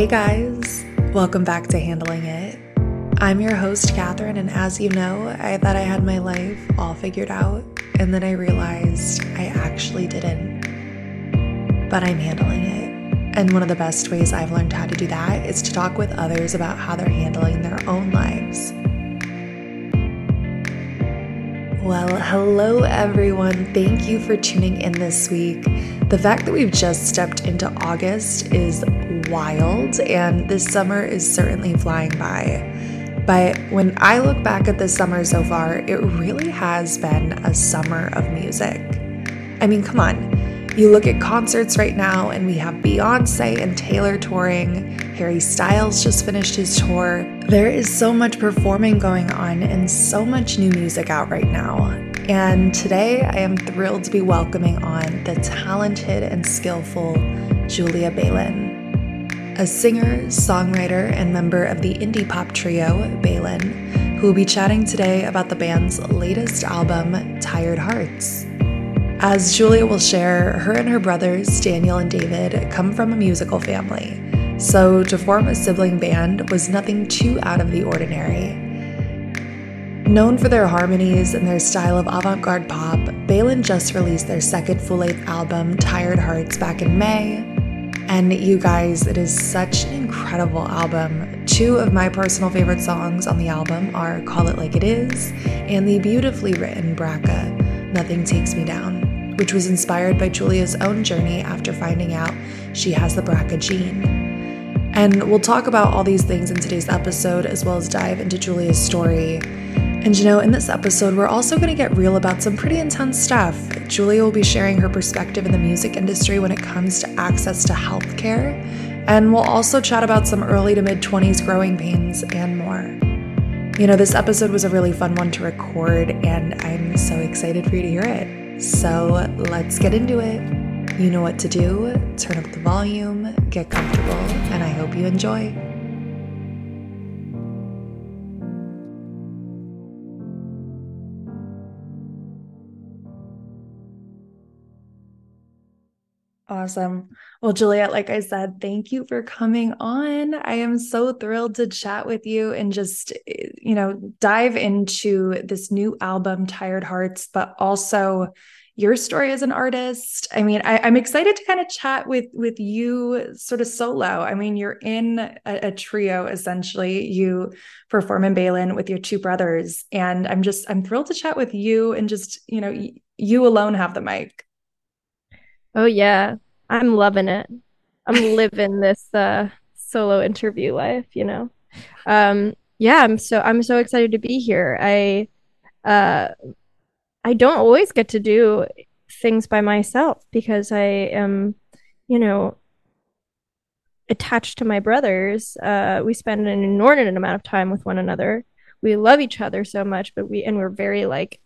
Hey guys, welcome back to Handling It. I'm your host, Catherine, and as you know, I thought I had my life all figured out, and then I realized I actually didn't. But I'm handling it. And one of the best ways I've learned how to do that is to talk with others about how they're handling their own lives. Well, hello everyone. Thank you for tuning in this week. The fact that we've just stepped into August is wild, and this summer is certainly flying by. But when I look back at this summer so far, it really has been a summer of music. I mean, come on. You look at concerts right now, and we have Beyonce and Taylor touring. Harry Styles just finished his tour. There is so much performing going on and so much new music out right now. And today I am thrilled to be welcoming on the talented and skillful Julia Bailen, a singer, songwriter, and member of the indie pop trio Bailen, who will be chatting today about the band's latest album, Tired Hearts. As Julia will share, her and her brothers, Daniel and David, come from a musical family, so to form a sibling band was nothing too out of the ordinary. Known for their harmonies and their style of avant garde pop, Bailen just released their second full length album, Tired Hearts, back in May. And you guys, it is such an incredible album. Two of my personal favorite songs on the album are Call It Like It Is and the beautifully written BRCA, Nothing Takes Me Down which was inspired by Julia's own journey after finding out she has the BRCA gene. And we'll talk about all these things in today's episode, as well as dive into Julia's story. And you know, in this episode, we're also going to get real about some pretty intense stuff. Julia will be sharing her perspective in the music industry when it comes to access to healthcare. And we'll also chat about some early to mid 20s growing pains and more. You know, this episode was a really fun one to record, and I'm so excited for you to hear it. So let's get into it. You know what to do. Turn up the volume, get comfortable, and I hope you enjoy. Awesome. Well, Julia, like I said, thank you for coming on. I am so thrilled to chat with you and just, eh, you know, dive into this new album, Tired Hearts, but also your story as an artist. I mean, I, am excited to kind of chat with with you sort of solo. I mean, you're in a, a trio essentially. You perform in Bailen with your two brothers, and I'm just I'm thrilled to chat with you and just you know you alone have the mic. Oh yeah, I'm loving it. I'm living this uh, solo interview life. You know, um, yeah. I'm so I'm so excited to be here. I uh I don't always get to do things by myself because I am, you know, attached to my brothers. Uh, we spend an inordinate amount of time with one another. We love each other so much, but we and we're very like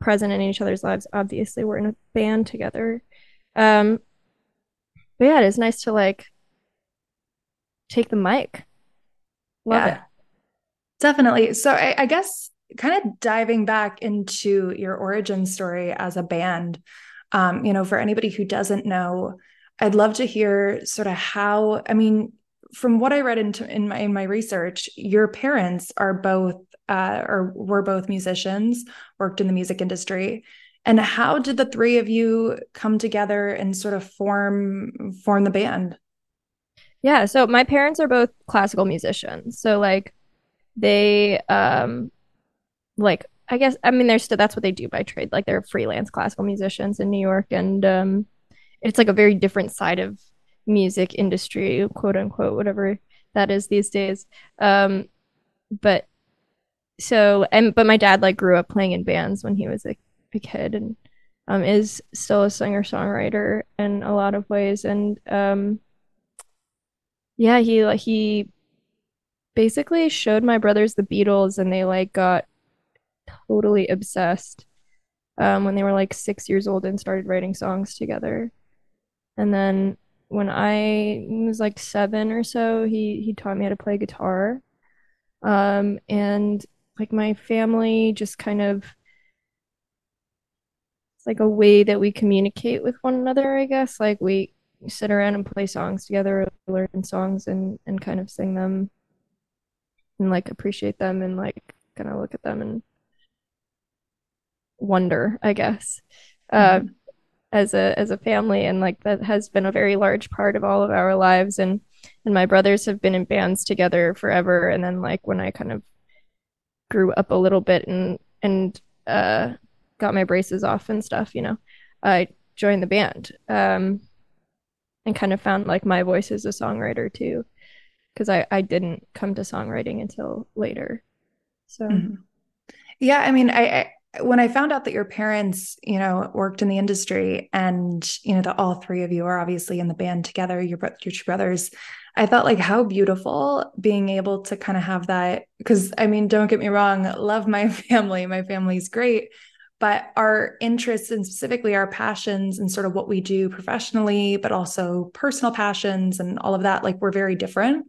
present in each other's lives. Obviously, we're in a band together. Um, but yeah, it is nice to like take the mic. Love yeah. it. Definitely. So I, I guess kind of diving back into your origin story as a band, um, you know, for anybody who doesn't know, I'd love to hear sort of how, I mean, from what I read into in my in my research, your parents are both uh, or were both musicians, worked in the music industry. And how did the three of you come together and sort of form form the band? Yeah, so my parents are both classical musicians. So like they um like I guess I mean they're still that's what they do by trade. Like they're freelance classical musicians in New York and um it's like a very different side of music industry, quote unquote, whatever that is these days. Um but so and but my dad like grew up playing in bands when he was a, a kid and um is still a singer songwriter in a lot of ways and um yeah he he basically showed my brothers the Beatles and they like got totally obsessed um, when they were like six years old and started writing songs together. And then when I was like seven or so, he he taught me how to play guitar. Um, and like my family just kind of it's like a way that we communicate with one another, I guess. Like we sit around and play songs together, learn songs and and kind of sing them and like appreciate them and like kind of look at them and wonder, I guess, uh, mm-hmm. as a as a family, and like that has been a very large part of all of our lives. And and my brothers have been in bands together forever. And then like when I kind of grew up a little bit and and uh, got my braces off and stuff, you know, I joined the band um, and kind of found like my voice as a songwriter too, because I I didn't come to songwriting until later. So. Mm-hmm. Yeah, I mean, I, I when I found out that your parents, you know, worked in the industry and, you know, that all three of you are obviously in the band together, your, your two brothers, I thought like how beautiful being able to kind of have that. Cause I mean, don't get me wrong, love my family. My family's great. But our interests and specifically our passions and sort of what we do professionally, but also personal passions and all of that, like we're very different.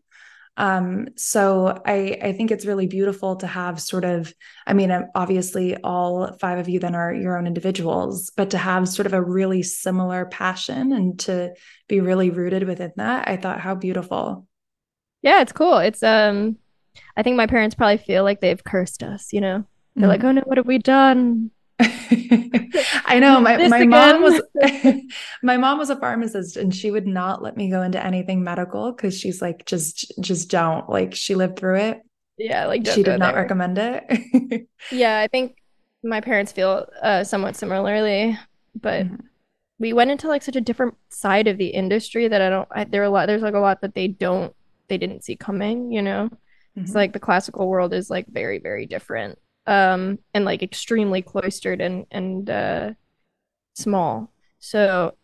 Um, so I, I think it's really beautiful to have sort of, I mean, obviously all five of you then are your own individuals, but to have sort of a really similar passion and to be really rooted within that, I thought how beautiful. Yeah, it's cool. It's um I think my parents probably feel like they've cursed us, you know. They're mm-hmm. like, "Oh no, what have we done?" I know my, my mom was my mom was a pharmacist and she would not let me go into anything medical because she's like just just don't like she lived through it. Yeah, like she did not there. recommend it. yeah, I think my parents feel uh, somewhat similarly, but mm-hmm. we went into like such a different side of the industry that I don't. I, there are a lot. There's like a lot that they don't. They didn't see coming. You know, mm-hmm. it's like the classical world is like very very different um, and like extremely cloistered and and uh, small. So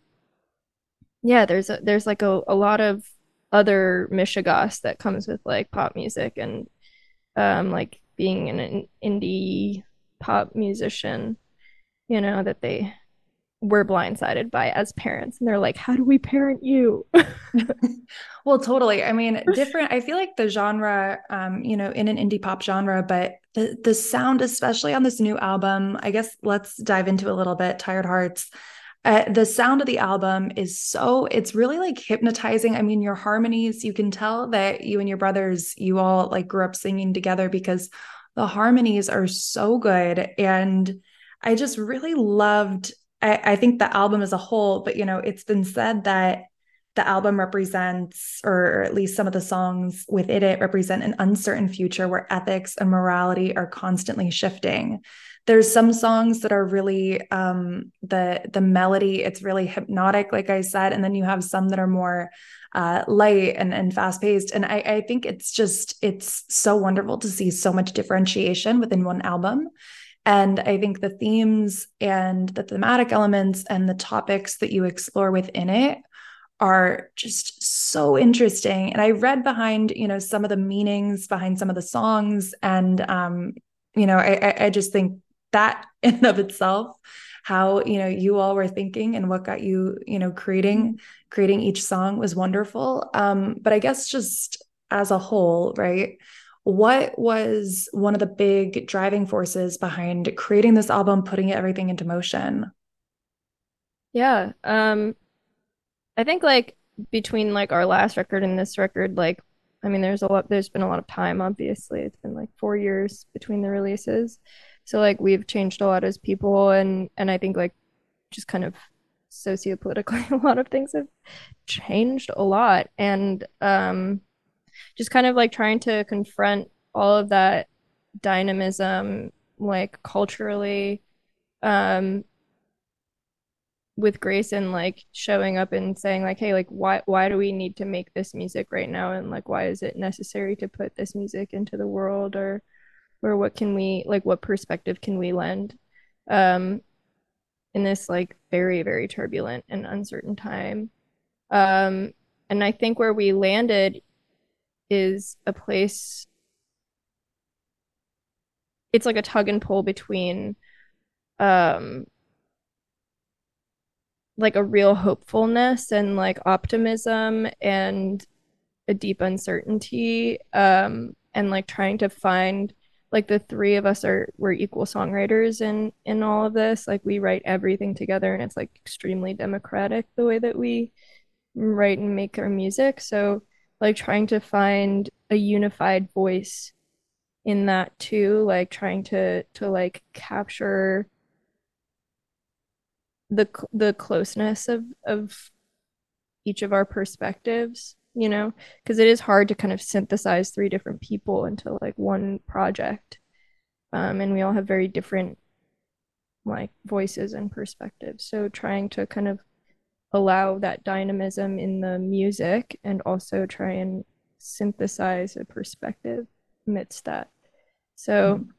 yeah, there's a, there's like a, a lot of other mishegas that comes with like pop music and um, like being an indie pop musician, you know, that they we're blindsided by as parents and they're like how do we parent you? Well totally. I mean different i feel like the genre um you know in an indie pop genre but the the sound especially on this new album i guess let's dive into a little bit tired hearts. Uh, the sound of the album is so it's really like hypnotizing. I mean your harmonies you can tell that you and your brothers you all like grew up singing together because the harmonies are so good. And i just really loved I, I think the album as a whole, but you know, it's been said that the album represents, or at least some of the songs within it represent an uncertain future where ethics and morality are constantly shifting. There's some songs that are really um, the the melody, it's really hypnotic, like I said, and then you have some that are more uh, light and, and fast paced. And I, I think it's just it's so wonderful to see so much differentiation within one album. And I think the themes and the thematic elements and the topics that you explore within it are just so interesting. And I read behind, you know, some of the meanings behind some of the songs. And um, you know, I, I just think that in of itself, how, you know, you all were thinking and what got you, you know, creating, creating each song was wonderful. Um, but I guess just as a whole, right? What was one of the big driving forces behind creating this album, putting everything into motion? Yeah. Um I think like between like our last record and this record, like I mean there's a lot there's been a lot of time, obviously. It's been like four years between the releases. So like we've changed a lot as people and and I think like just kind of sociopolitically a lot of things have changed a lot. And um just kind of like trying to confront all of that dynamism like culturally um with grace and like showing up and saying like hey like why why do we need to make this music right now? And like why is it necessary to put this music into the world? Or or what can we like what perspective can we lend? Um in this like very very turbulent and uncertain time. Um and i think where we landed is a place it's like a tug and pull between um like a real hopefulness and like optimism and a deep uncertainty um and like trying to find like the three of us are we're equal songwriters in in all of this like we write everything together and it's like extremely democratic the way that we write and make our music. So like trying to find a unified voice in that too, like trying to to like capture the the closeness of of each of our perspectives, you know, because it is hard to kind of synthesize three different people into like one project. Um, and we all have very different like voices and perspectives. So trying to kind of allow that dynamism in the music and also try and synthesize a perspective amidst that. So mm-hmm.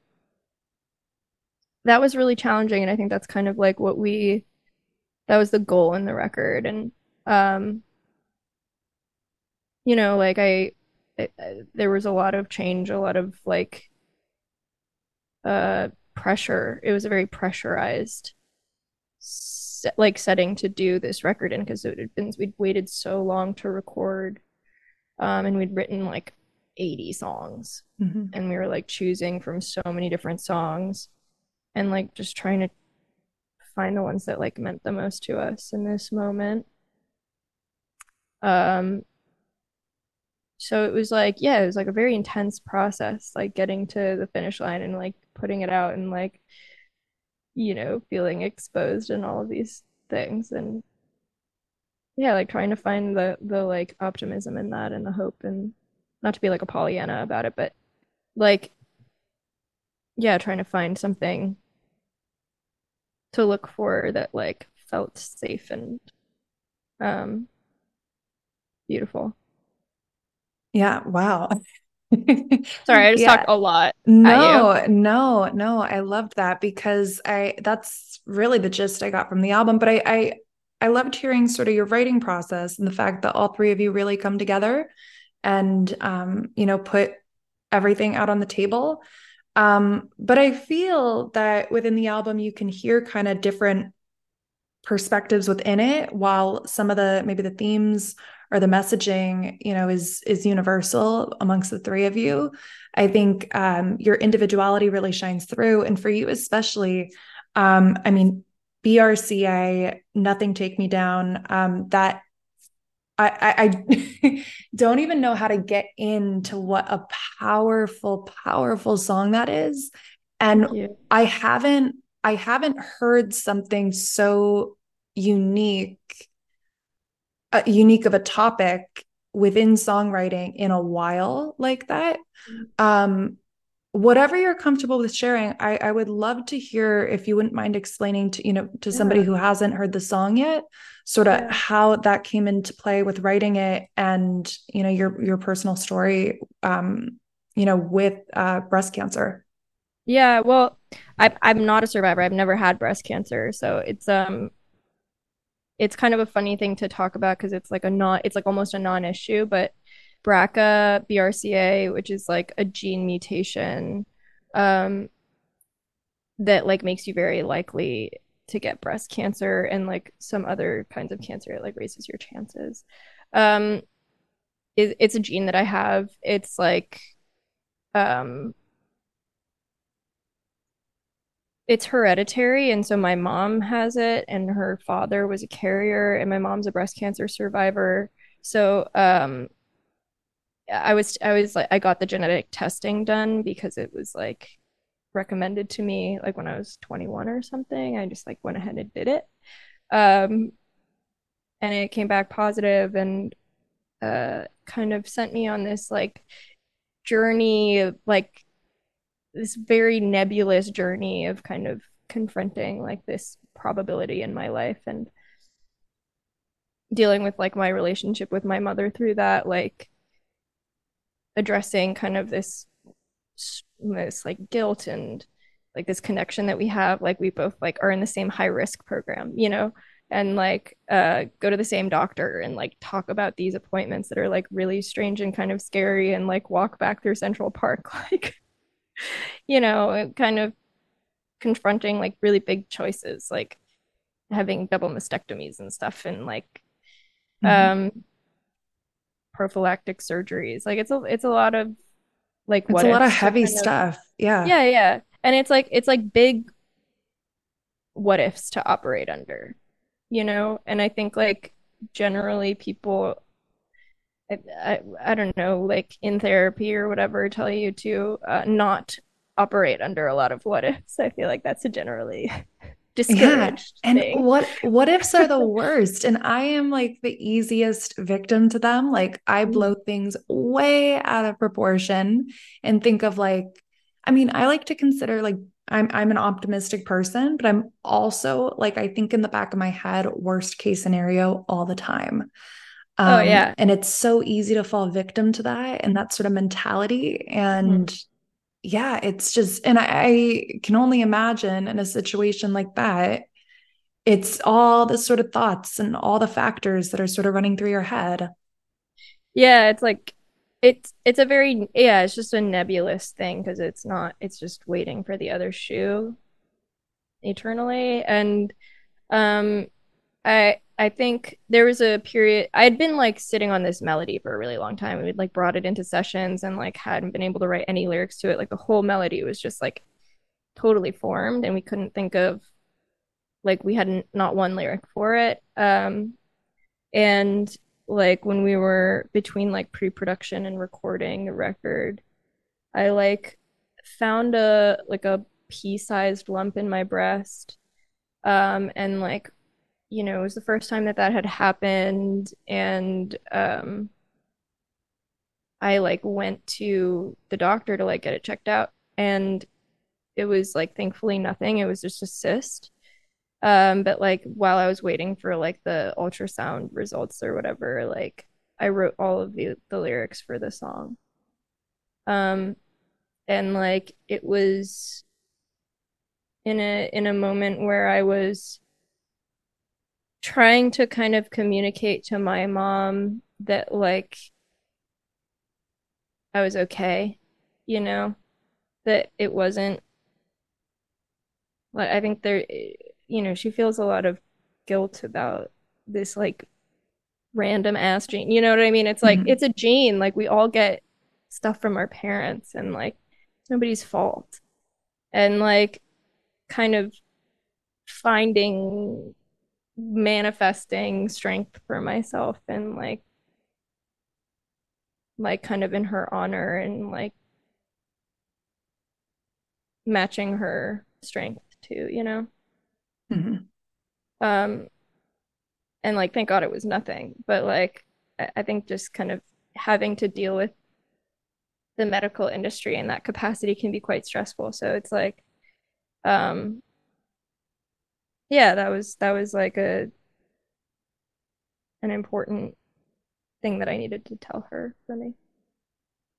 that was really challenging. And I think that's kind of like what we, that was the goal in the record. And, um, you know, like I, I there was a lot of change, a lot of like, uh, pressure. It was a very pressurized like setting to do this record in because it had been we'd waited so long to record um and we'd written like 80 songs mm-hmm. and we were like choosing from so many different songs and like just trying to find the ones that like meant the most to us in this moment um so it was like yeah it was like a very intense process like getting to the finish line and like putting it out and like you know, feeling exposed and all of these things and yeah, like trying to find the the like optimism in that and the hope and not to be like a Pollyanna about it, but like yeah, trying to find something to look for that like felt safe and um beautiful. Yeah, wow. Sorry, I just yeah. talked a lot. No, no, no. I loved that because I that's really the gist I got from the album. But I I I loved hearing sort of your writing process and the fact that all three of you really come together and um, you know, put everything out on the table. Um, but I feel that within the album you can hear kind of different perspectives within it while some of the maybe the themes or the messaging you know is is universal amongst the three of you. I think um, your individuality really shines through. And for you especially um, i mean BRCA nothing take me down um, that I, I, I don't even know how to get into what a powerful powerful song that is. And i haven't i haven't heard something so unique uh, unique of a topic within songwriting in a while like that. Um, whatever you're comfortable with sharing, I, I would love to hear if you wouldn't mind explaining to you know to somebody who hasn't heard the song yet, sort of yeah. how that came into play with writing it and you know your your personal story, um, you know, with uh, breast cancer. Yeah, well, I, I'm not a survivor. I've never had breast cancer, so it's um it's kind of a funny thing to talk about because it's like a not it's like almost a non-issue but BRCA BRCA which is like a gene mutation um that like makes you very likely to get breast cancer and like some other kinds of cancer it like raises your chances. Um it, it's a gene that I have. It's like um it's hereditary and so my mom has it and her father was a carrier and my mom's a breast cancer survivor. So um i was i was like i got the genetic testing done because it was like recommended to me like when i was 21 or something. I just like went ahead and did it. Um and it came back positive and uh kind of sent me on this like journey like this very nebulous journey of kind of confronting like this probability in my life and dealing with like my relationship with my mother through that like addressing kind of this this like guilt and like this connection that we have like we both like are in the same high risk program you know? And like uh go to the same doctor and like talk about these appointments that are like really strange and kind of scary and like walk back through central park like you know, kind of confronting like really big choices, like having double mastectomies and stuff, and like mm-hmm. um prophylactic surgeries. Like it's a it's a lot of like it's a lot of heavy stuff. Of, yeah. Yeah, yeah. And it's like it's like big what ifs to operate under, you know? And I think like generally people I, I, I don't know, like in therapy or whatever, tell you to uh, not operate under a lot of what ifs. I feel like that's a generally discouraged yeah. and thing. what what ifs are the worst and i am like the easiest victim to them like i mm-hmm. blow things way out of proportion and think of like i mean i like to consider like i'm i'm an optimistic person but i'm also like i think in the back of my head worst case scenario all the time um, oh yeah. and it's so easy to fall victim to that and that sort of mentality. And mm-hmm. yeah, it's just, and I, I can only imagine in a situation like that, it's all the sort of thoughts and all the factors that are sort of running through your head. Yeah, it's like it's it's a very yeah, it's just a nebulous thing because it's not it's just waiting for the other shoe eternally. And um I I think there was a period I had been like sitting on this melody for a really long time. We'd like brought it into sessions and like hadn't been able to write any lyrics to it. Like the whole melody was just like totally formed and we couldn't think of like we had not not one lyric for it. Um and like when we were between like pre-production and recording the record, I like found a like a pea-sized lump in my breast um and like you know, it was the first time that that had happened. And um, I like went to the doctor to like get it checked out. And it was like thankfully nothing. It was just a cyst. Um, but like while I was waiting for like the ultrasound results or whatever, like I wrote all of the the lyrics for the song. Um, and like it was in a in a moment where I was trying to kind of communicate to my mom that like I was okay, you know, that it wasn't like I think there you know, she feels a lot of guilt about this like random ass gene. You know what I mean? It's like mm-hmm. it's a gene. Like we all get stuff from our parents and like nobody's fault. And like kind of finding manifesting strength for myself and like like kind of in her honor and like matching her strength too you know mm-hmm. um and like thank god it was nothing but like i think just kind of having to deal with the medical industry in that capacity can be quite stressful so it's like um yeah, that was that was like a an important thing that I needed to tell her for me.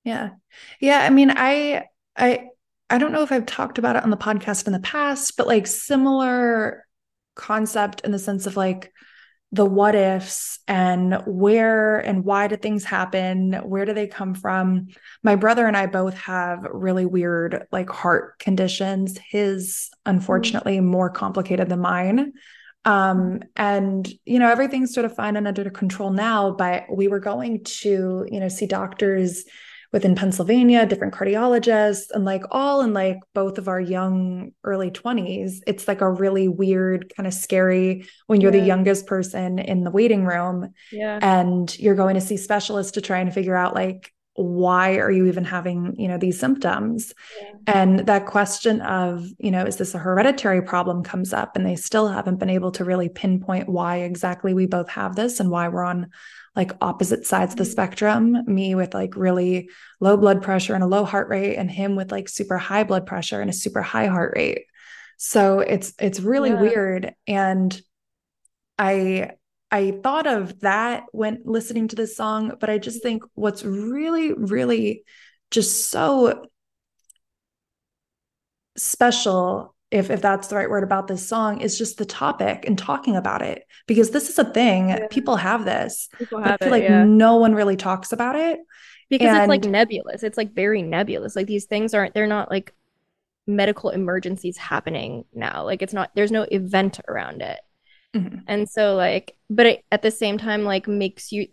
Yeah. Yeah, I mean, I I I don't know if I've talked about it on the podcast in the past, but like similar concept in the sense of like the what ifs and where and why do things happen? Where do they come from? My brother and i both have really weird like heart conditions. His unfortunately mm-hmm. more complicated than mine. Um and you know everything's sort of fine and under control now but we were going to you know see doctors within Pennsylvania, different cardiologists, and like all in like both of our young early 20s. It's like a really weird, kind of scary when you're yeah. the youngest person in the waiting room. Yeah. And you're going to see specialists to try and figure out like why are you even having you know these symptoms yeah. and that question of you know is this a hereditary problem comes up and they still haven't been able to really pinpoint why exactly we both have this and why we're on like opposite sides of the mm-hmm. spectrum me with like really low blood pressure and a low heart rate and him with like super high blood pressure and a super high heart rate so it's it's really yeah. weird and i i thought of that when listening to this song but i just think what's really really just so special if if that's the right word about this song is just the topic and talking about it. Because this is a thing. Yeah. people have this. People have I feel it, like yeah. no one really talks about it. Because and... it's like nebulous. It's like very nebulous. Like these things aren't they're not like medical emergencies happening now. Like it's not there's no event around it. Mm-hmm. and so like but it, at the same time like makes you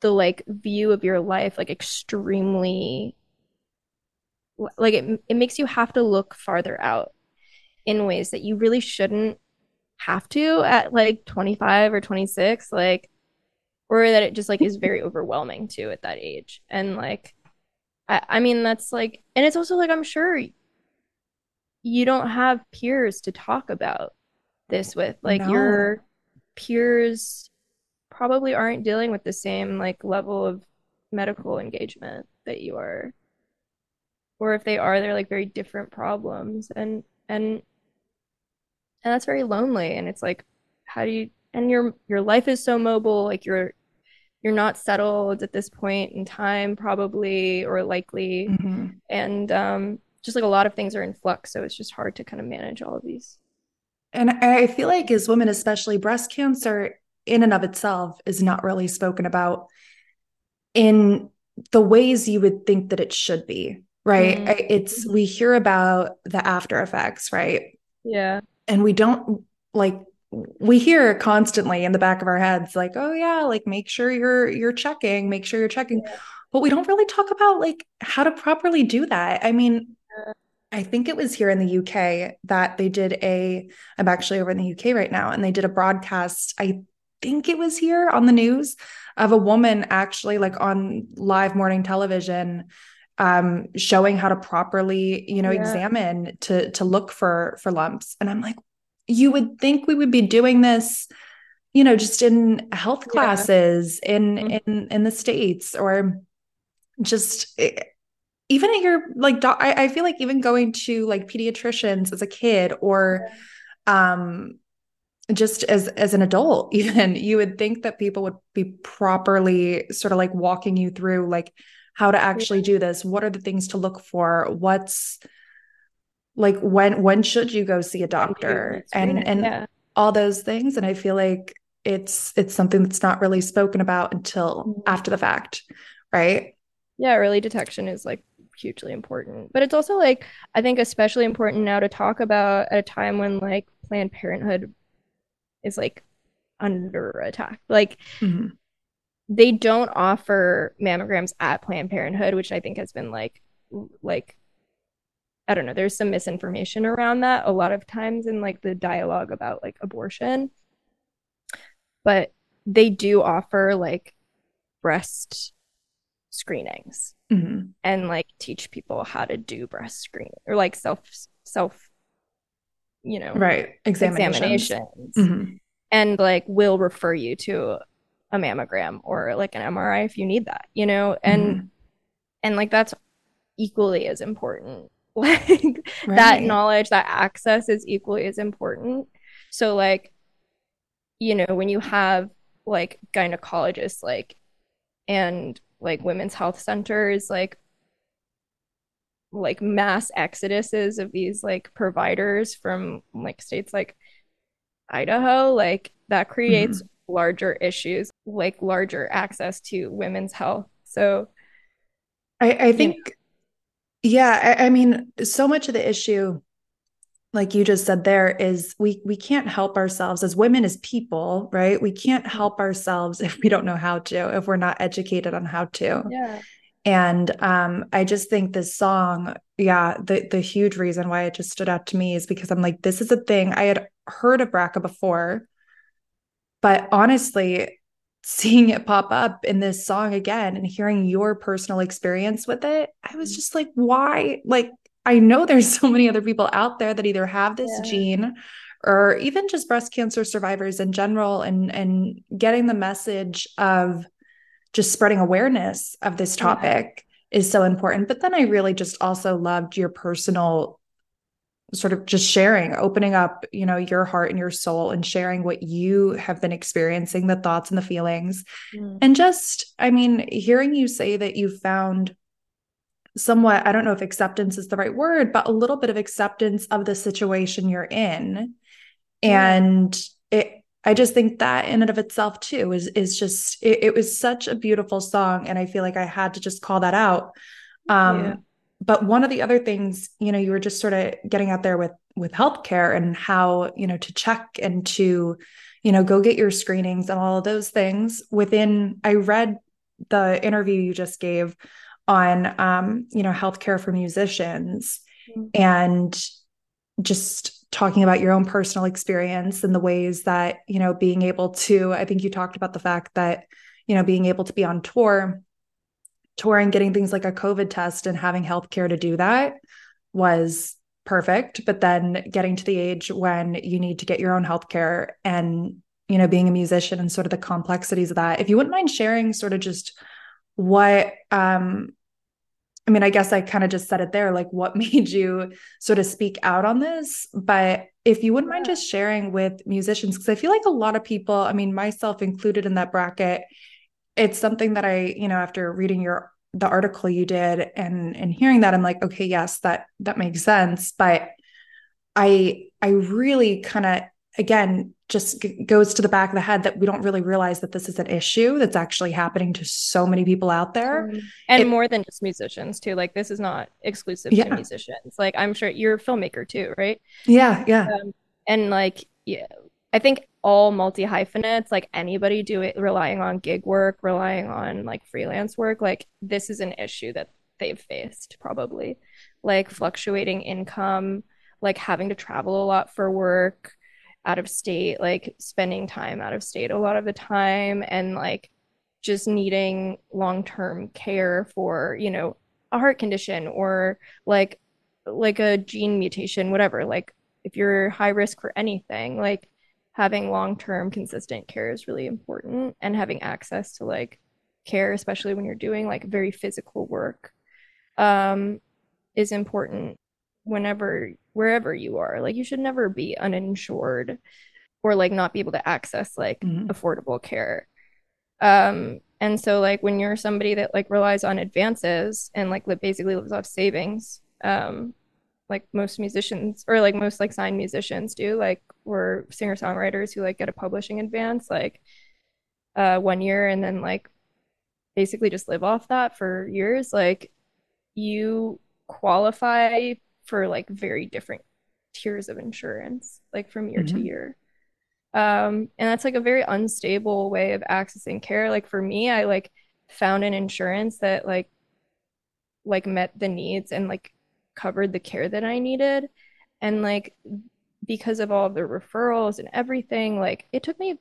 the like view of your life like extremely like it, it makes you have to look farther out in ways that you really shouldn't have to at like 25 or 26 like or that it just like is very overwhelming too at that age. And like I, I mean that's like and it's also like i'm sure you don't have peers to talk about this with. Like no. your peers probably aren't dealing with the same like level of medical engagement that you are. Or if they are they're like very different problems. And and and that's very lonely and it's like how do you and your your life is so mobile like you're you're not settled at this point in time probably or likely. Mm-hmm. and um just like a lot of things are in flux so it's just hard to kind of manage all of these. And i feel like as women especially breast cancer in and of itself is not really spoken about in the ways you would think that it should be right? Mm-hmm. it's we hear about the after effects right? Yeah and we don't like we hear constantly in the back of our heads like oh yeah like make sure you're you're checking make sure you're checking but we don't really talk about like how to properly do that. I mean i think it was here in the uk that they did a i'm actually over in the uk right now and they did a broadcast i think it was here on the news of a woman actually like on live morning television um showing how to properly you know yeah. examine to to look for for lumps and i'm like you would think we would be doing this you know just in health classes yeah. in mm-hmm. in in the states or just eh, even at your like doc, I, I feel like even going to like pediatricians as a kid or um just as as an adult even you would think that people would be properly sort of like walking you through like how to actually do this. What are the things to look for? What's like when when should you go see a doctor? and and yeah. all those things. And i feel like it's it's something that's not really spoken about until mm-hmm. after the fact right? Yeah early detection is like hugely important. But it's also like i think especially important now to talk about at a time when like planned parenthood is like under attack. Like mm-hmm. They don't offer mammograms at planned parenthood which i think has been like like I don't know, there's some misinformation around that a lot of times in like the dialogue about like abortion. But they do offer like breast screenings mm-hmm. and like teach people how to do breast screening or like self self you know right examinations, examinations. Mm-hmm. and like will refer you to a mammogram or like an MRI if you need that you know and mm-hmm. and like that's equally as important like right. that knowledge that access is equally as important so like you know when you have like gynecologists like and like women's health centers like like mass exoduses of these like providers from like states like Idaho like that creates mm-hmm. larger issues like larger access to women's health. So I, I think you know, yeah, I, I mean, so much of the issue like you just said there is we we can't help ourselves as women as people right? We can't help ourselves if we don't know how to if we're not educated on how to. Yeah. And um i just think this song yeah the the huge reason why it just stood out to me is because i'm like this is a thing. I had heard of BRCA before but honestly seeing it pop up in this song again and hearing your personal experience with it, I was mm. just like, why? Like, I know there's so many other people out there that either have this yeah. gene or even just breast cancer survivors in general and and getting the message of just spreading awareness of this topic yeah. is so important. But then I really just also loved your personal sort of just sharing opening up you know your heart and your soul and sharing what you have been experiencing the thoughts and the feelings. Mm. and just i mean hearing you say that you found somewhat i don't know if acceptance is the right word but a little bit of acceptance of the situation you're in. And it i just think that in and of itself too is is just it, it was such a beautiful song. And i feel like i had to just call that out. Um yeah but one of the other things you know you were just sort of getting out there with with healthcare and how you know to check and to you know go get your screenings and all of those things within i read the interview you just gave on um you know healthcare for musicians mm-hmm. and just talking about your own personal experience and the ways that you know being able to i think you talked about the fact that you know, being able to be on tour, touring, getting things like a COVID test and having healthcare to do that was perfect. But then getting to the age when you need to get your own healthcare and, you know, being a musician and sort of the complexities of that. If you wouldn't mind sharing sort of just what um I mean, I guess I kind of just said it there, like what made you sort of speak out on this. But if you wouldn't mind just sharing with musicians, because I feel like a lot of people, I mean, myself included in that bracket, it's something that I, you know, after reading your the article you did and and hearing that, I'm like, okay, yes, that that makes sense. But I I really kind of again just g- goes to the back of the head that we don't really realize that this is an issue that's actually happening to so many people out there. And it, more than just musicians too. Like this is not exclusive yeah. to musicians. Like i'm sure you're a filmmaker too right? Yeah yeah. Um, and like yeah i think all multi hyphenates like anybody do it relying on gig work relying on like freelance work like this is an issue that they've faced probably like fluctuating income like having to travel a lot for work out of state, like spending time out of state a lot of the time and like just needing long-term care for, you know, a heart condition or like like a gene mutation, whatever. Like if you're high risk for anything, like having long-term consistent care is really important and having access to like care, especially when you're doing like very physical work, um, is important whenever wherever you are like you should never be uninsured or like not be able to access like mm-hmm. affordable care um and so like when you're somebody that like relies on advances and like basically lives off savings um like most musicians or like most like signed musicians do like we're singer songwriters who like get a publishing advance like uh one year and then like basically just live off that for years like you qualify for like very different tiers of insurance, like from year mm-hmm. to year. Um, and that's like a very unstable way of accessing care. Like for me, I like found an insurance that like like met the needs and like covered the care that I needed. And like because of all the referrals and everything, like it took me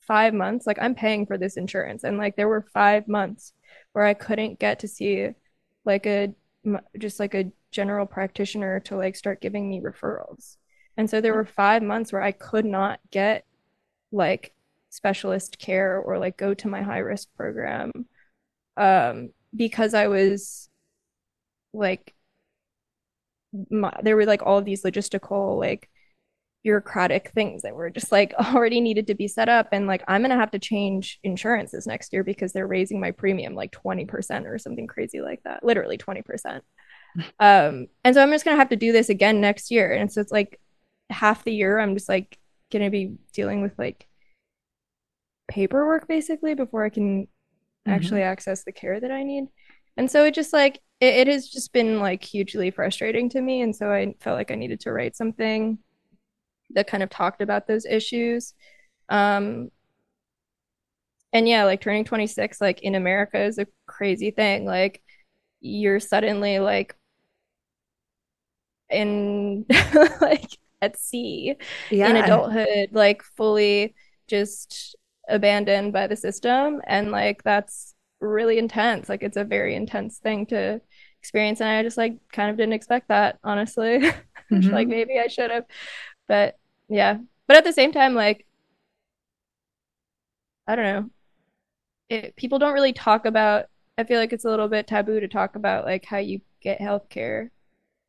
five months. Like I'm paying for this insurance, and like there were five months where I couldn't get to see like a just like a general practitioner to like start giving me referrals. And so there were five months where I could not get like specialist care or like go to my high risk program um, because I was like, my, there were like all of these logistical like bureaucratic things that were just like already needed to be set up. And like i'm gonna have to change insurances next year because they're raising my premium like 20% or something crazy like that. Literally 20% um and so i'm just gonna have to do this again next year. And so it's like half the year i'm just like gonna be dealing with like paperwork basically before i can mm-hmm. actually access the care that i need. And so it just like it, it has just been like hugely frustrating to me and so i felt like i needed to write something that kind of talked about those issues um and yeah like turning 26 like in america is a crazy thing like you're suddenly like in like at sea yeah. in adulthood like fully just abandoned by the system and like that's really intense like it's a very intense thing to experience and i just like kind of didn't expect that honestly mm-hmm. like maybe i should have but yeah but at the same time like i don't know it, people don't really talk about i feel like it's a little bit taboo to talk about like how you get healthcare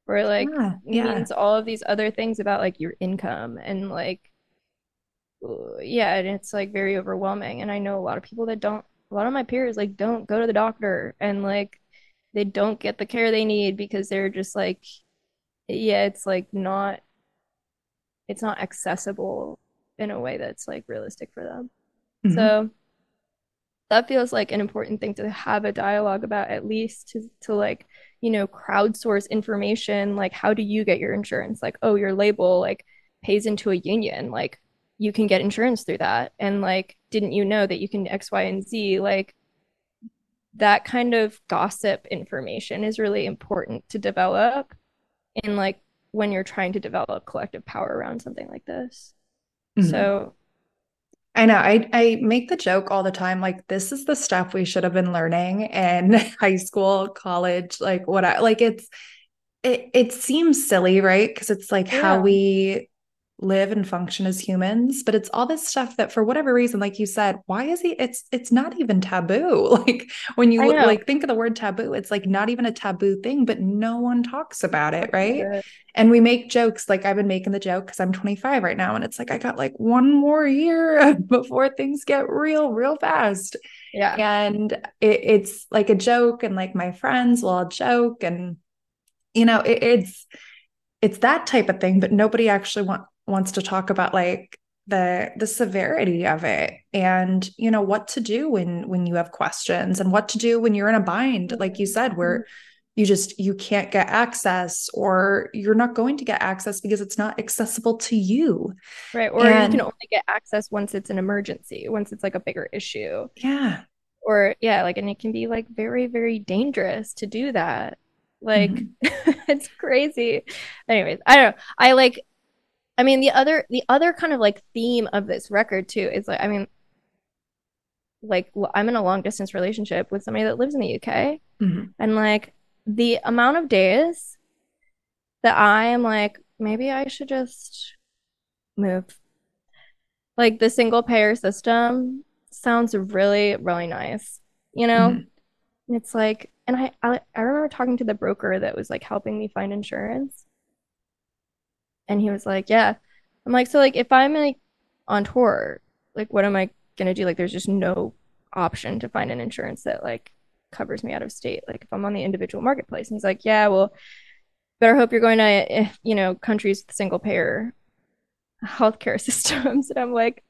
or like yeah, yeah. means all of these other things about like your income and like yeah and it's like very overwhelming and i know a lot of people that don't a lot of my peers like don't go to the doctor and like they don't get the care they need because they're just like yeah it's like not it's not accessible in a way that's like realistic for them. Mm-hmm. so that feels like an important thing to have a dialogue about at least to, to like you know crowdsource information like how do you get your insurance? Like oh your label like pays into a union. Like you can get insurance through that and like didn't you know that you can x y and z like that kind of gossip information is really important to develop in like when you're trying to develop collective power around something like this mm-hmm. so I know. I, I make the joke all the time like, this is the stuff we should have been learning in high school, college, like what I like. It's, it, it seems silly, right? Because it's like yeah. how we live and function as humans but it's all this stuff that for whatever reason like you said why is he it's it's not even taboo. Like when you like think of the word taboo it's like not even a taboo thing but no one talks about it right? and we make jokes like i've been making the joke because i'm 25 right now and it's like i got like one more year before things get real real fast. Yeah. And it, it's like a joke and like my friends will all joke and you know it, it's it's that type of thing but nobody actually want wants to talk about like the the severity of it and you know what to do when when you have questions and what to do when you're in a bind. Like you said where mm-hmm. you just you can't get access or you're not going to get access because it's not accessible to you. Right or and, you can only get access once it's an emergency once it's like a bigger issue. Yeah. Or yeah like and it can be like very very dangerous to do that. Like mm-hmm. it's crazy. Anyways i don't know. I like I mean, the other the other kind of like theme of this record too is like, I mean, like I'm in a long distance relationship with somebody that lives in the UK, mm-hmm. and like the amount of days that I am like, maybe I should just move. Like the single payer system sounds really, really nice, you know? Mm-hmm. It's like, and I, I I remember talking to the broker that was like helping me find insurance and he was like, Yeah. I'm like, so like if I'm like on tour, like what am I gonna do? Like there's just no option to find an insurance that like covers me out of state. Like if I'm on the individual marketplace. And he's like, Yeah, well, better hope you're going to eh, you know, countries with single payer healthcare systems. And I'm like,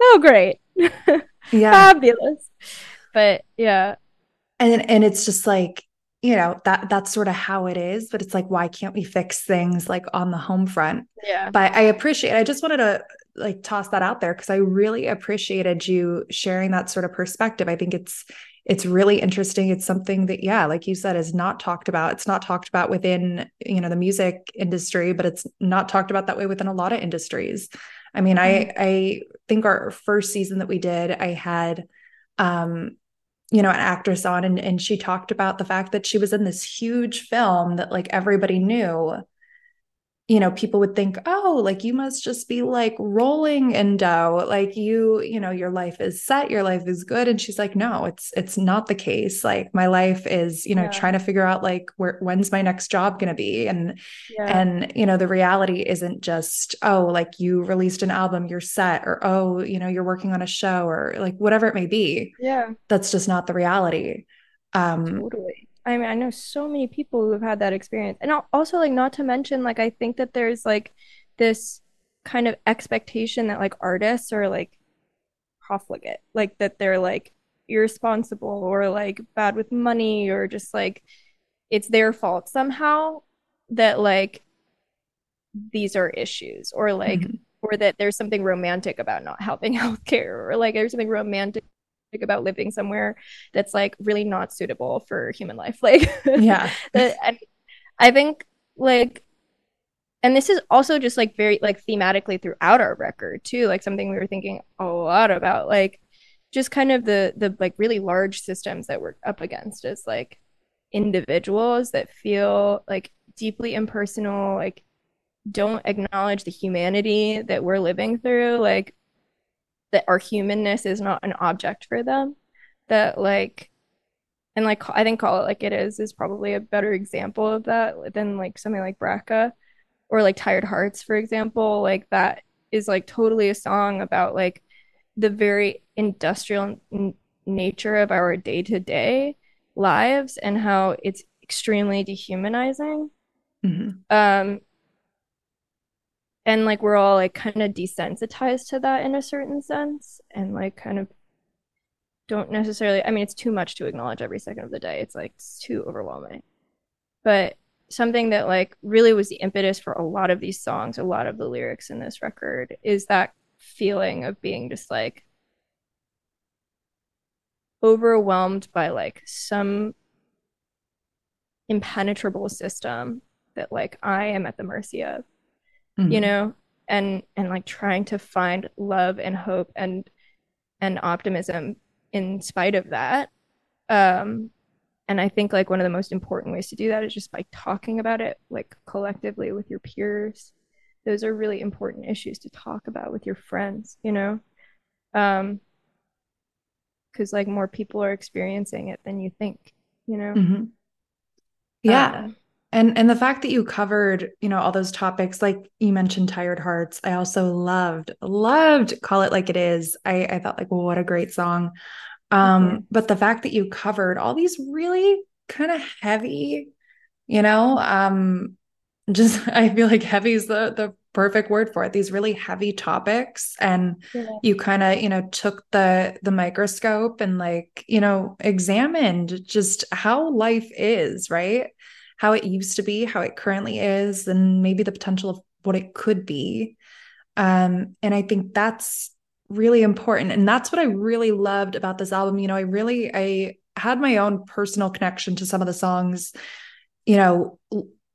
oh great. Yeah. Fabulous. But yeah. And and it's just like you know that that's sort of how it is but it's like why can't we fix things like on the home front? Yeah. But i appreciate i just wanted to like toss that out there because i really appreciated you sharing that sort of perspective. I think it's it's really interesting. It's something that yeah like you said is not talked about. It's not talked about within you know the music industry but it's not talked about that way within a lot of industries. I mean mm-hmm. i i think our first season that we did i had um you know, an actress on and, and she talked about the fact that she was in this huge film that like everybody knew you know people would think oh like you must just be like rolling in dough like you you know your life is set your life is good. And she's like no it's it's not the case. Like my life is you know yeah. trying to figure out like where when's my next job going to be? And yeah. and you know the reality isn't just oh like you released an album you're set or oh you know you're working on a show or like whatever it may be. Yeah. That's just not the reality. Um totally I mean, I know so many people who have had that experience. And also, like, not to mention, like, I think that there's like this kind of expectation that like artists are like profligate, like that they're like irresponsible or like bad with money or just like it's their fault somehow that like these are issues or like mm-hmm. or that there's something romantic about not helping healthcare or like there's something romantic about living somewhere that's like really not suitable for human life. Like yeah. that, i think like and this is also just like very like thematically throughout our record too like something we were thinking a lot about like just kind of the the like really large systems that we're up against as like individuals that feel like deeply impersonal like don't acknowledge the humanity that we're living through like that our humanness is not an object for them that like and like i think call it like it is is probably a better example of that than like something like BRCA or like tired hearts for example like that is like totally a song about like the very industrial n- nature of our day-to-day lives and how it's extremely dehumanizing mm-hmm. um and like we're all like kind of desensitized to that in a certain sense and like kind of don't necessarily i mean it's too much to acknowledge every second of the day. It's like it's too overwhelming. But something that like really was the impetus for a lot of these songs a lot of the lyrics in this record is that feeling of being just like overwhelmed by like some impenetrable system that like i am at the mercy of mm-hmm. you know and and like trying to find love and hope and and optimism in spite of that um and i think like one of the most important ways to do that is just by talking about it like collectively with your peers those are really important issues to talk about with your friends you know um because like more people are experiencing it than you think you know mm-hmm. yeah uh, and and the fact that you covered you know all those topics like you mentioned tired hearts i also loved loved call it like it is i i thought like well, what a great song um mm-hmm. but the fact that you covered all these really kind of heavy you know um just i feel like heavy is the the perfect word for it these really heavy topics and yeah. you kind of you know took the the microscope and like you know examined just how life is right how it used to be how it currently is and maybe the potential of what it could be. Um and i think that's really important. And that's what i really loved about this album. You know i really i had my own personal connection to some of the songs you know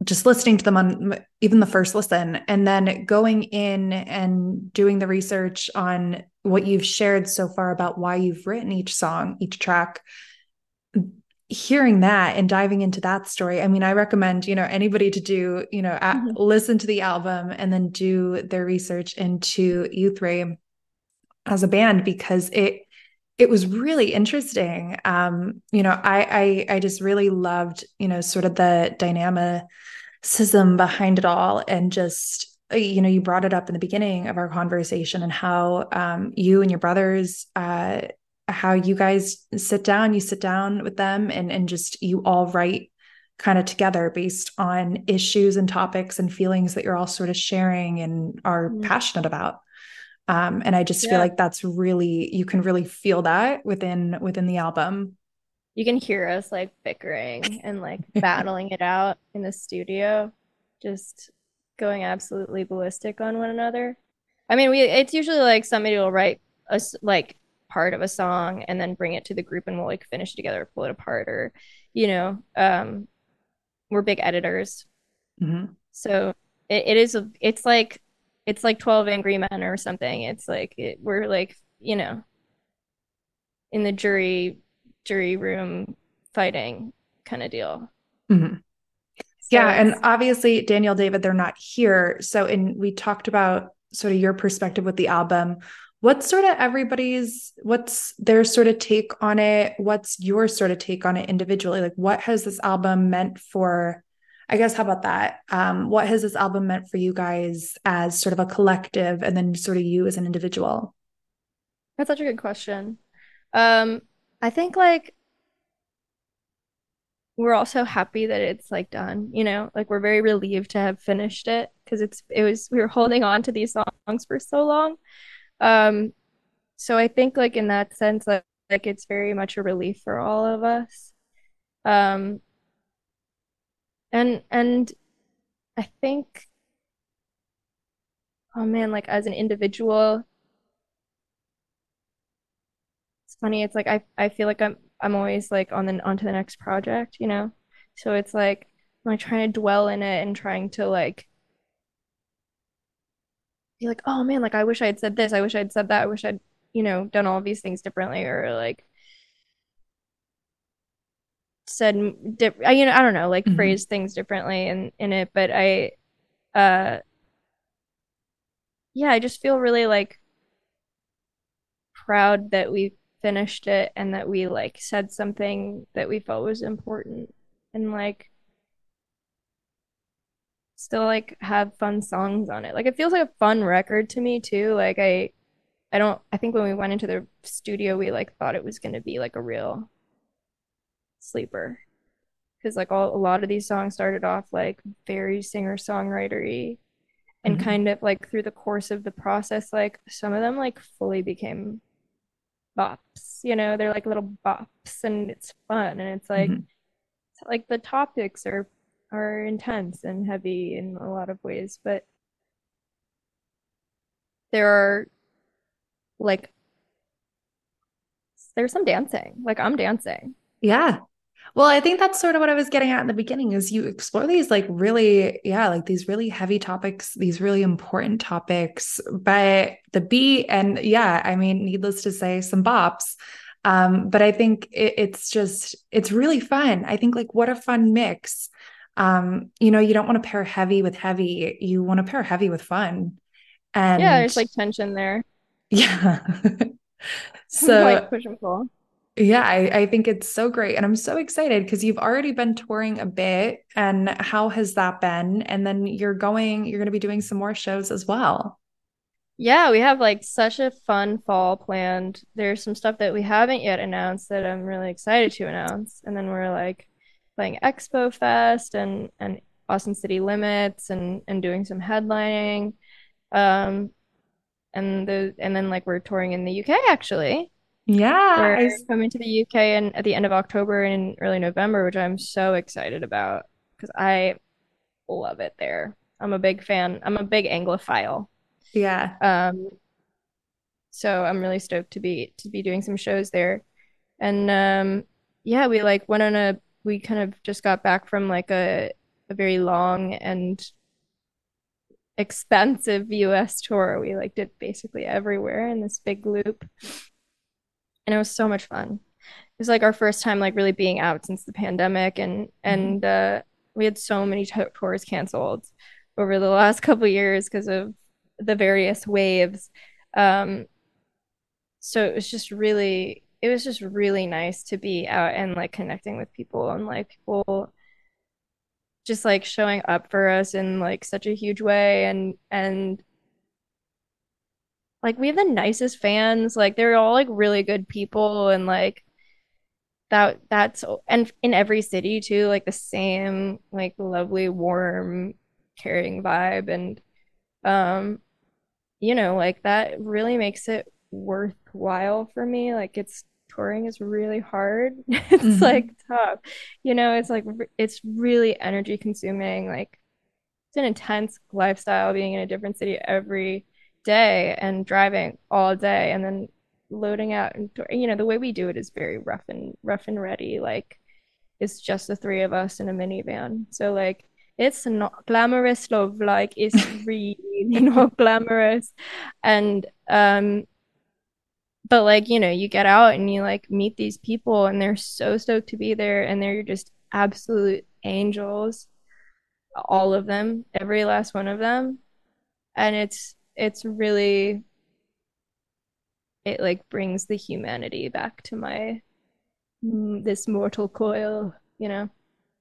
just listening to them on even the first listen and then going in and doing the research on what you've shared so far about why you've written each song, each track, hearing that and diving into that story. I mean, I recommend, you know, anybody to do, you know, mm-hmm. listen to the album and then do their research into Youth ray as a band because it it was really interesting. Um, you know, I, I I just really loved, you know, sort of the dynamicism behind it all, and just you know, you brought it up in the beginning of our conversation and how um, you and your brothers, uh, how you guys sit down, you sit down with them, and and just you all write kind of together based on issues and topics and feelings that you're all sort of sharing and are mm. passionate about. Um, and I just yeah. feel like that's really you can really feel that within within the album. You can hear us like bickering and like battling it out in the studio, just going absolutely ballistic on one another. I mean, we it's usually like somebody will write us like part of a song and then bring it to the group and we'll like finish it together, pull it apart, or you know, um, we're big editors, mm-hmm. so it, it is a, it's like it's like 12 angry men or something. It's like it, we're like you know in the jury jury room fighting kind of deal. Mm-hmm. so yeah and obviously daniel david they're not here. So in we talked about sort of your perspective with the album what's sort of everybody's what's their sort of take on it what's your sort of take on it individually like what has this album meant for I guess how about that? Um, what has this album meant for you guys as sort of a collective, and then sort of you as an individual? That's such a good question. Um, I think like we're also happy that it's like done. You know, like we're very relieved to have finished it because it's it was we were holding on to these songs for so long. Um, so I think like in that sense, like, like it's very much a relief for all of us. Um, and and I think oh man, like as an individual, it's funny, it's like I I feel like I'm I'm always like on the onto the next project, you know? So it's like I'm like trying to dwell in it and trying to like be like, oh man, like I wish I had said this, I wish I'd said that, I wish I'd, you know, done all these things differently or like said you know I don't know like mm-hmm. phrase things differently in in it but I uh yeah I just feel really like proud that we finished it and that we like said something that we felt was important and like still like have fun songs on it like it feels like a fun record to me too like I I don't I think when we went into the studio we like thought it was going to be like a real sleeper because like all, a lot of these songs started off like very singer songwritery and mm-hmm. kind of like through the course of the process like some of them like fully became bops you know they're like little bops and it's fun and it's like mm-hmm. it's like the topics are are intense and heavy in a lot of ways but there are like there's some dancing like i'm dancing yeah Well, I think that's sort of what I was getting at in the beginning is you explore these like really, yeah, like these really heavy topics, these really important topics, but the beat and yeah, I mean, needless to say, some bops. Um, but I think it, it's just, it's really fun. I think like what a fun mix. Um, you know, you don't want to pair heavy with heavy, you want to pair heavy with fun. Yeah, there's like tension there. yeah. Some like So push and pull. Yeah, I, I think it's so great. And I'm so excited because you've already been touring a bit. And how has that been? And then you're going, you're going to be doing some more shows as well. Yeah, we have like such a fun fall planned. There's some stuff that we haven't yet announced that I'm really excited to announce. And then we're like playing Expo Fest and and Austin City Limits and and doing some headlining. Um and the and then like we're touring in the UK actually. Yeah, We're I, coming to the UK and at the end of October and early November, which I'm so excited about because I love it there. I'm a big fan. I'm a big Anglophile. yeah. Um, so I'm really stoked to be to be doing some shows there. And um, yeah, we like went on a we kind of just got back from like a a very long and expensive US tour. We like did basically everywhere in this big loop, and it was so much fun. It was like our first time like really being out since the pandemic, and Mhm. and uh, we had so many t tours canceled over the last couple years because of the various waves. Um, so it was just really it was just really nice to be out and like connecting with people and like people just like showing up for us in like such a huge way and and like we have the nicest fans like they're all like really good people and like that that's and in every city too like the same like lovely warm caring vibe and um you know, like that really makes it worthwhile for me. Like it's touring is really hard. It's like Mhm. tough. You know, it's like it's really energy consuming. Like it's an intense lifestyle being in a different city every day and driving all day and then loading out and you know, the way we do it is very rough and rough and ready. Like it's just the three of us in a minivan. So like it's not glamorous love, like it's really not glamorous. And um but like, you know, you get out and you like meet these people and they're so stoked to be there and they're just absolute angels, all of them, every last one of them. And it's it's really it like brings the humanity back to my mm, this mortal coil, you know.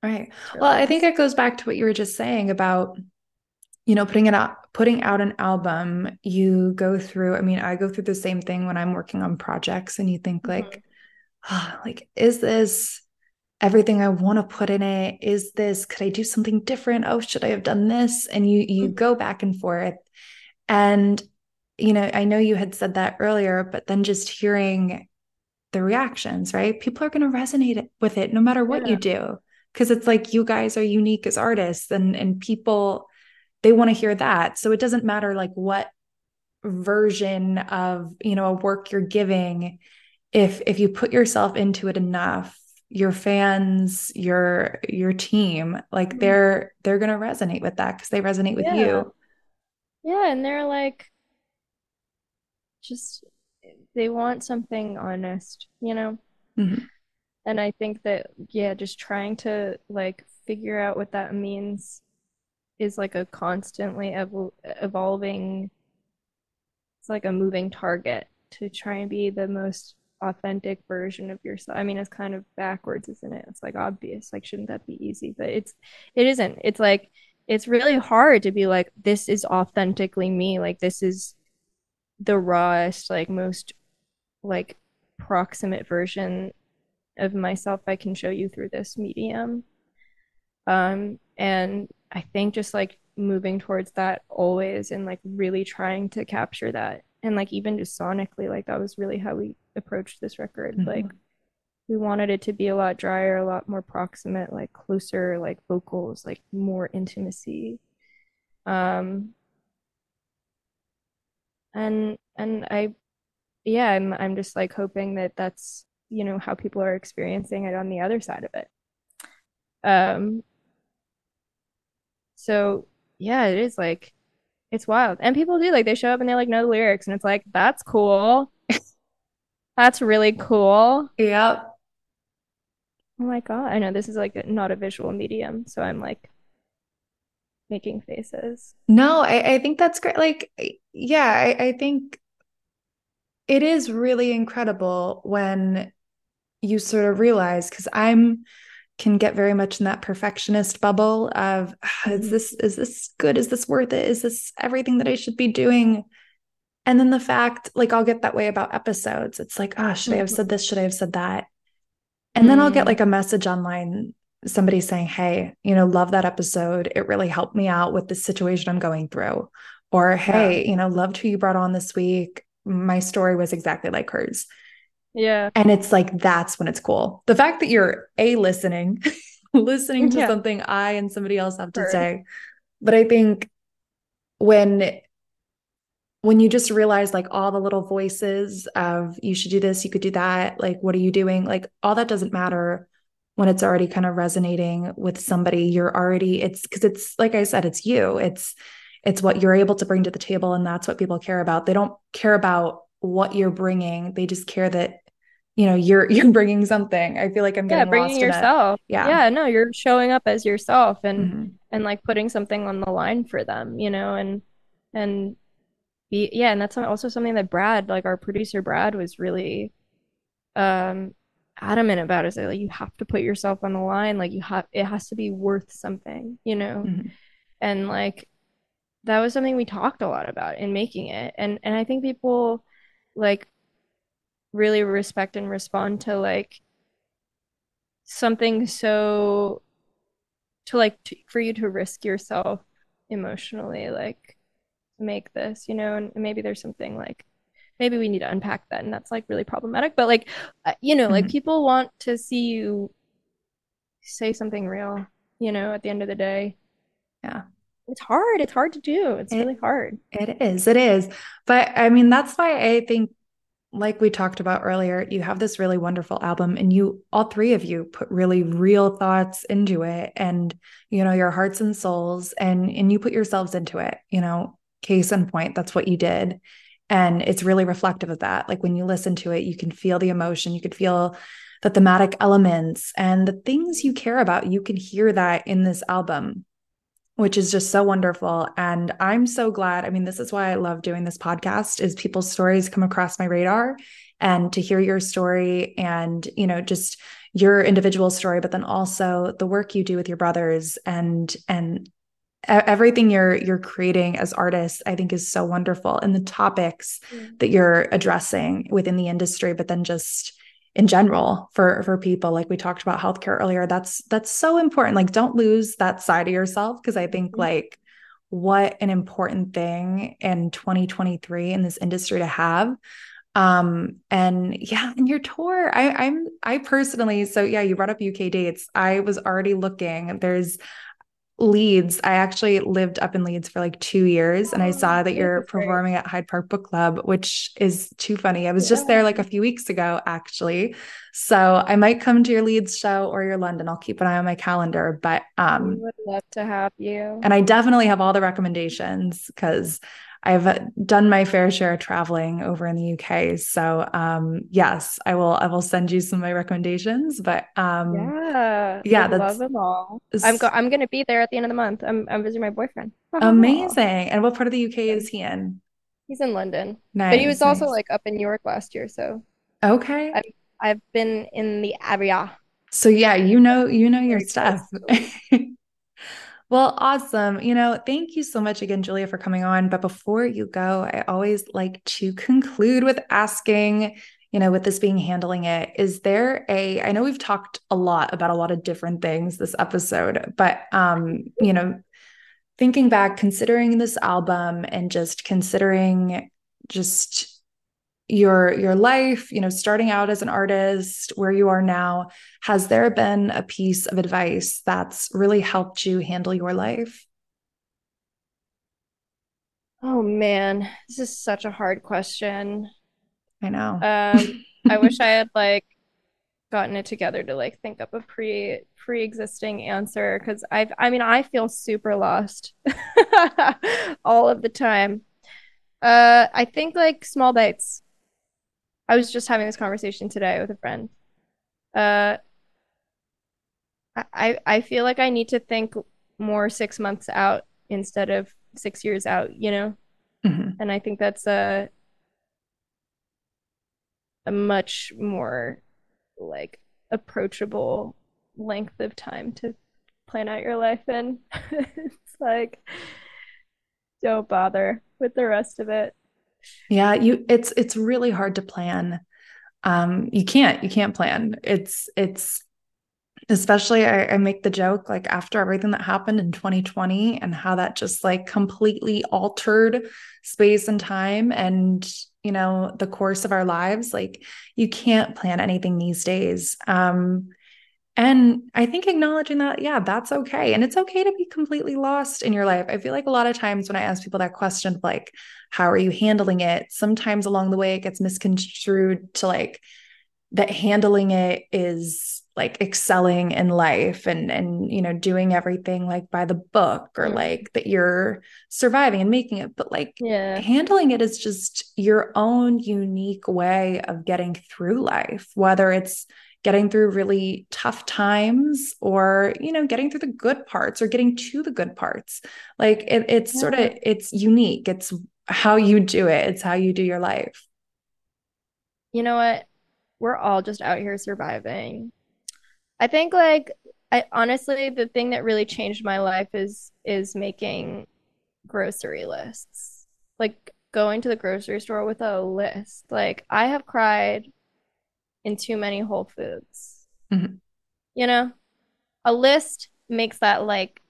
Right. Well, I think it goes back to what you were just saying about, you know, putting it out, putting out an album. You go through, I mean, I go through the same thing when I'm working on projects and you think like, Mhm. ah, like, is this everything I want to put in it? Is this, could I do something different? Oh, should I have done this? And you you go back and forth. And, you know, I know you had said that earlier, but then just hearing the reactions, right? People are going to resonate with it no matter what you do. Because it's like you guys are unique as artists and and people they want to hear that. So it doesn't matter like what version of, you know, a work you're giving if if you put yourself into it enough, your fans, your your team, like Mhm. they're they're going to resonate with that because they resonate with Yeah. you. Yeah, and they're like just they want something honest, you know? Mhm. And I think that yeah, just trying to like figure out what that means is like a constantly evol evolving, it's like a moving target to try and be the most authentic version of yourself. I mean, it's kind of backwards, isn't it? It's like obvious, like shouldn't that be easy? But it's it isn't. It's like it's really hard to be like this is authentically me. Like this is the rawest, like most like proximate version of myself I can show you through this medium. Um, and I think just like moving towards that always and like really trying to capture that. And like even just sonically, like that was really how we approached this record. Like Mhm. we wanted it to be a lot drier, a lot more proximate, like closer, like vocals, like more intimacy. Um, and and I yeah, I'm I'm just like hoping that that's, you know, how people are experiencing it on the other side of it. Um, so yeah, it is like it's wild. And people do like they show up and they like know the lyrics and it's like that's cool. That's really cool. Yep. Oh my God. I know this is like not a visual medium, so I'm like making faces. No, I, I think that's great. Like, yeah, I, I think it is really incredible when you sort of realize because I'm can get very much in that perfectionist bubble of is Mhm. this is this good? Is this worth it? Is this everything that I should be doing? And then the fact, like I'll get that way about episodes. It's like, ah, oh, should I have said this? Should I have said that? And then I'll get Mm. like a message online, somebody saying, Hey, you know, love that episode. It really helped me out with the situation I'm going through. Or, Yeah. Hey, you know, loved who you brought on this week. My story was exactly like hers. Yeah. And it's like, that's when it's cool. The fact that you're A, listening, listening to Yeah. something I and somebody else have to Heard. say. But I think when when you just realize like all the little voices of you should do this, you could do that, like what are you doing? Like all that doesn't matter when it's already kind of resonating with somebody. You're already it's because it's like I said, it's you. It's it's what you're able to bring to the table and that's what people care about. They don't care about what you're bringing. They just care that you know you're you're bringing something. I feel like I'm Yeah, getting bringing in it. yourself. Yeah. Yeah, no, you're showing up as yourself and Mhm. and like putting something on the line for them, you know, and and be yeah, and that's also something that Brad, like our producer Brad, was really um adamant about is that like you have to put yourself on the line, like you have it has to be worth something, you know, Mhm. and like that was something we talked a lot about in making it, and and I think people like really respect and respond to like something so to like to, for you to risk yourself emotionally like to make this you know and maybe there's something like maybe we need to unpack that and that's like really problematic but like uh, you know like Mhm. people want to see you say something real you know at the end of the day Yeah. it's hard it's hard to do it's It- really hard It is, it is. But I mean, that's why I think, like we talked about earlier, you have this really wonderful album, and you, all three of you, put really real thoughts into it, and you know, your hearts and souls, and and you put yourselves into it. You know, case in point, that's what you did, and it's really reflective of that. Like when you listen to it, you can feel the emotion, you could feel the thematic elements, and the things you care about. You can hear that in this album which is just so wonderful. And i'm so glad i mean this is why i love doing this podcast is people's stories come across my radar and to hear your story and you know just your individual story but then also the work you do with your brothers and and everything you're you're creating as artists i think is so wonderful. And the topics mm. that you're addressing within the industry but then just in general for for people like we talked about healthcare earlier that's that's so important. Like don't lose that side of yourself because i think Mhm. like what an important thing in 2023 in this industry to have. Um and yeah and your tour i i'm i personally so yeah you brought up uk dates. I was already looking. There's Leeds. I actually lived up in Leeds for like two years and I Oh, saw that you're performing at Hyde Park Book Club, which is too funny. I was just there like a few weeks ago, actually. So I might come to your Leeds show or your London. I'll keep an eye on my calendar. But um, would love to have you and I definitely have all the recommendations because I've done my fair share of traveling over in the UK. So um, yes, I will I will send you some of my recommendations. But um, yeah yeah, would that's love them all i'm go i'm gonna be there at the end of the month i'm i'm visiting my boyfriend amazing. And what part of the UK is he in? He's in London, Nice. but he was also nice. like up in New York last year, so okay. I- I've been in the area. So yeah, you know, you know your stuff. Well, awesome. You know, thank you so much again, Julia, for coming on. But before you go, I always like to conclude with asking, you know, with this being handling it, is there a, I know we've talked a lot about a lot of different things this episode, but um, you know, thinking back, considering this album and just considering just your your life you know starting out as an artist where you are now has there been a piece of advice that's really helped you handle your life Oh man, this is such a hard question. i know Um, I wish I had like gotten it together to like think up a pre pre-existing answer because I've I mean I feel super lost all of the time. Uh I think like small bites. I was just having this conversation today with a friend. Uh I I feel like I need to think more six months out instead of six years out, you know? Mm-hmm. And I think that's a a much more like approachable length of time to plan out your life in. it's like don't bother with the rest of it. Yeah, you it's it's really hard to plan. Um you can't you can't plan. It's it's especially I, I, make the joke like after everything that happened in 2020 and how that just like completely altered space and time and you know the course of our lives like you can't plan anything these days um and i think acknowledging that yeah that's okay. And it's okay to be completely lost in your life. I feel like a lot of times when i ask people that question like how are you handling it? Sometimes along the way it gets misconstrued to like that handling it is like excelling in life and and you know doing everything like by the book or mm. like that you're surviving and making it. But like yeah. handling it is just your own unique way of getting through life whether it's getting through really tough times or you know getting through the good parts or getting to the good parts like it, it's yeah. sort of it's unique it's how you do it it's how you do your life you know what we're all just out here surviving I think like I honestly the thing that really changed my life is is making grocery lists. Like going to the grocery store with a list. Like I have cried in too many Whole Foods. Mm-hmm. You know? A list makes that like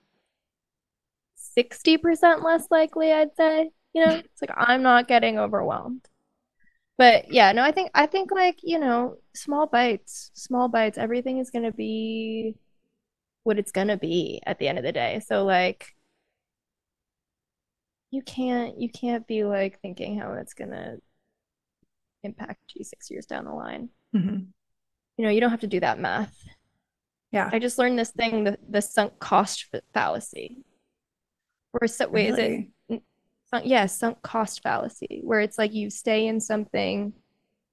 60% less likely, I'd say. You know, it's like I'm not getting overwhelmed but yeah no i think i think like you know small bites small bites everything is going to be what it's going to be at the end of the day so like you can't you can't be like thinking how it's going to impact you six years down the line mm-hmm. you know you don't have to do that math yeah i just learned this thing the, the sunk cost fallacy or so wait really? is it sunk, yeah, sunk cost fallacy, where it's like you stay in something,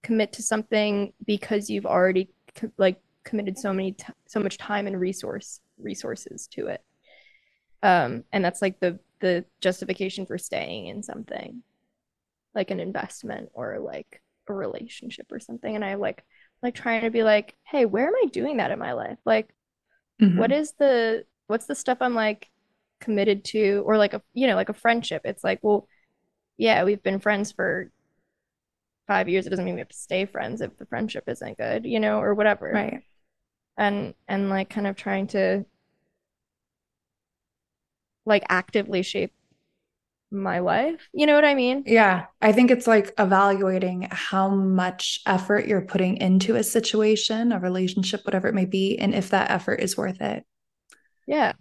commit to something because you've already co- like committed so many t- so much time and resource resources to it. Um, and that's like the the justification for staying in something, like an investment or like a relationship or something. And I like like trying to be like, hey, where am I doing that in my life? Like, mm-hmm. what is the what's the stuff I'm like committed to or like a you know like a friendship it's like well yeah we've been friends for five years it doesn't mean we have to stay friends if the friendship isn't good you know or whatever right and and like kind of trying to like actively shape my life you know what i mean yeah i think it's like evaluating how much effort you're putting into a situation a relationship whatever it may be and if that effort is worth it yeah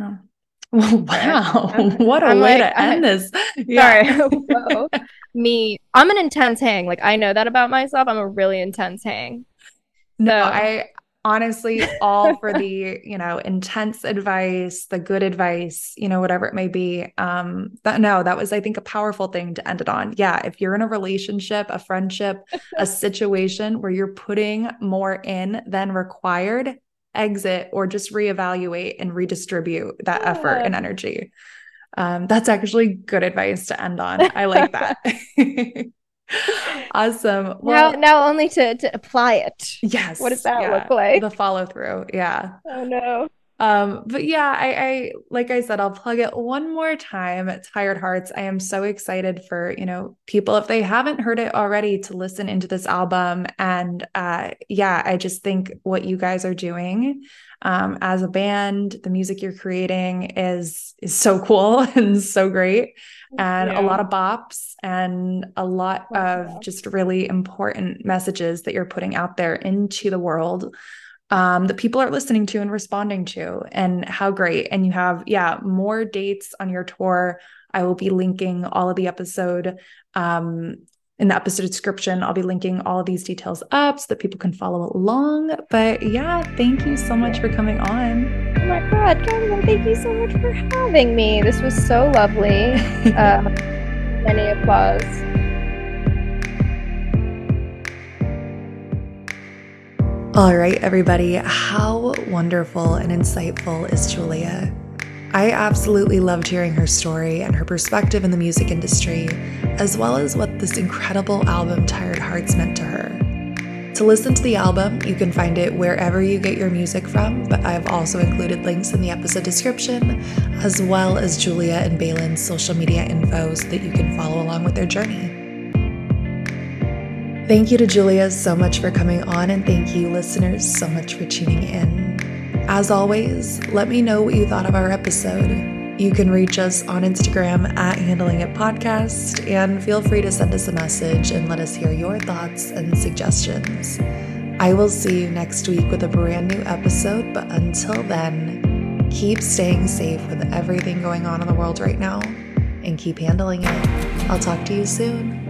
oh. Wow. what a I'm way like, to end I'm, this. Yeah. Sorry. Me, I'm an intense hang. Like I know that about myself. I'm a really intense hang. So. No, I honestly all for the, you know, intense advice, the good advice, you know, whatever it may be. Um, that no, that was, I think, a powerful thing to end it on. Yeah. If you're in a relationship, a friendship, a situation where you're putting more in than required, exit or just reevaluate and redistribute that yeah. effort and energy. Um, that's actually good advice to end on. I like that. awesome. Well, now, now only to, to apply it. Yes. What does that yeah. look like? The follow through. Yeah. Oh no. Um, but yeah, I, I like I said, I'll plug it one more time. Tired Hearts. I am so excited for you know people if they haven't heard it already to listen into this album. And uh, yeah, I just think what you guys are doing um, as a band, the music you're creating is is so cool and so great, and a lot of bops and a lot of just really important messages that you're putting out there into the world um, that people are listening to and responding to, and how great. And you have, yeah, more dates on your tour. I will be linking all of the episode um, in the episode description. I'll be linking all of these details up so that people can follow along. But yeah, thank you so much for coming on. Oh my God, Kevin, thank you so much for having me. This was so lovely. uh, many applause. All right, everybody, how wonderful and insightful is Julia? I absolutely loved hearing her story and her perspective in the music industry, as well as what this incredible album, Tired Hearts, meant to her. To listen to the album, you can find it wherever you get your music from, but I've also included links in the episode description, as well as Julia and Bailen's social media info so that you can follow along with their journey. Thank you to Julia so much for coming on, and thank you, listeners, so much for tuning in. As always, let me know what you thought of our episode. You can reach us on Instagram at Handling It Podcast and feel free to send us a message and let us hear your thoughts and suggestions. I will see you next week with a brand new episode, but until then, keep staying safe with everything going on in the world right now and keep handling it. I'll talk to you soon.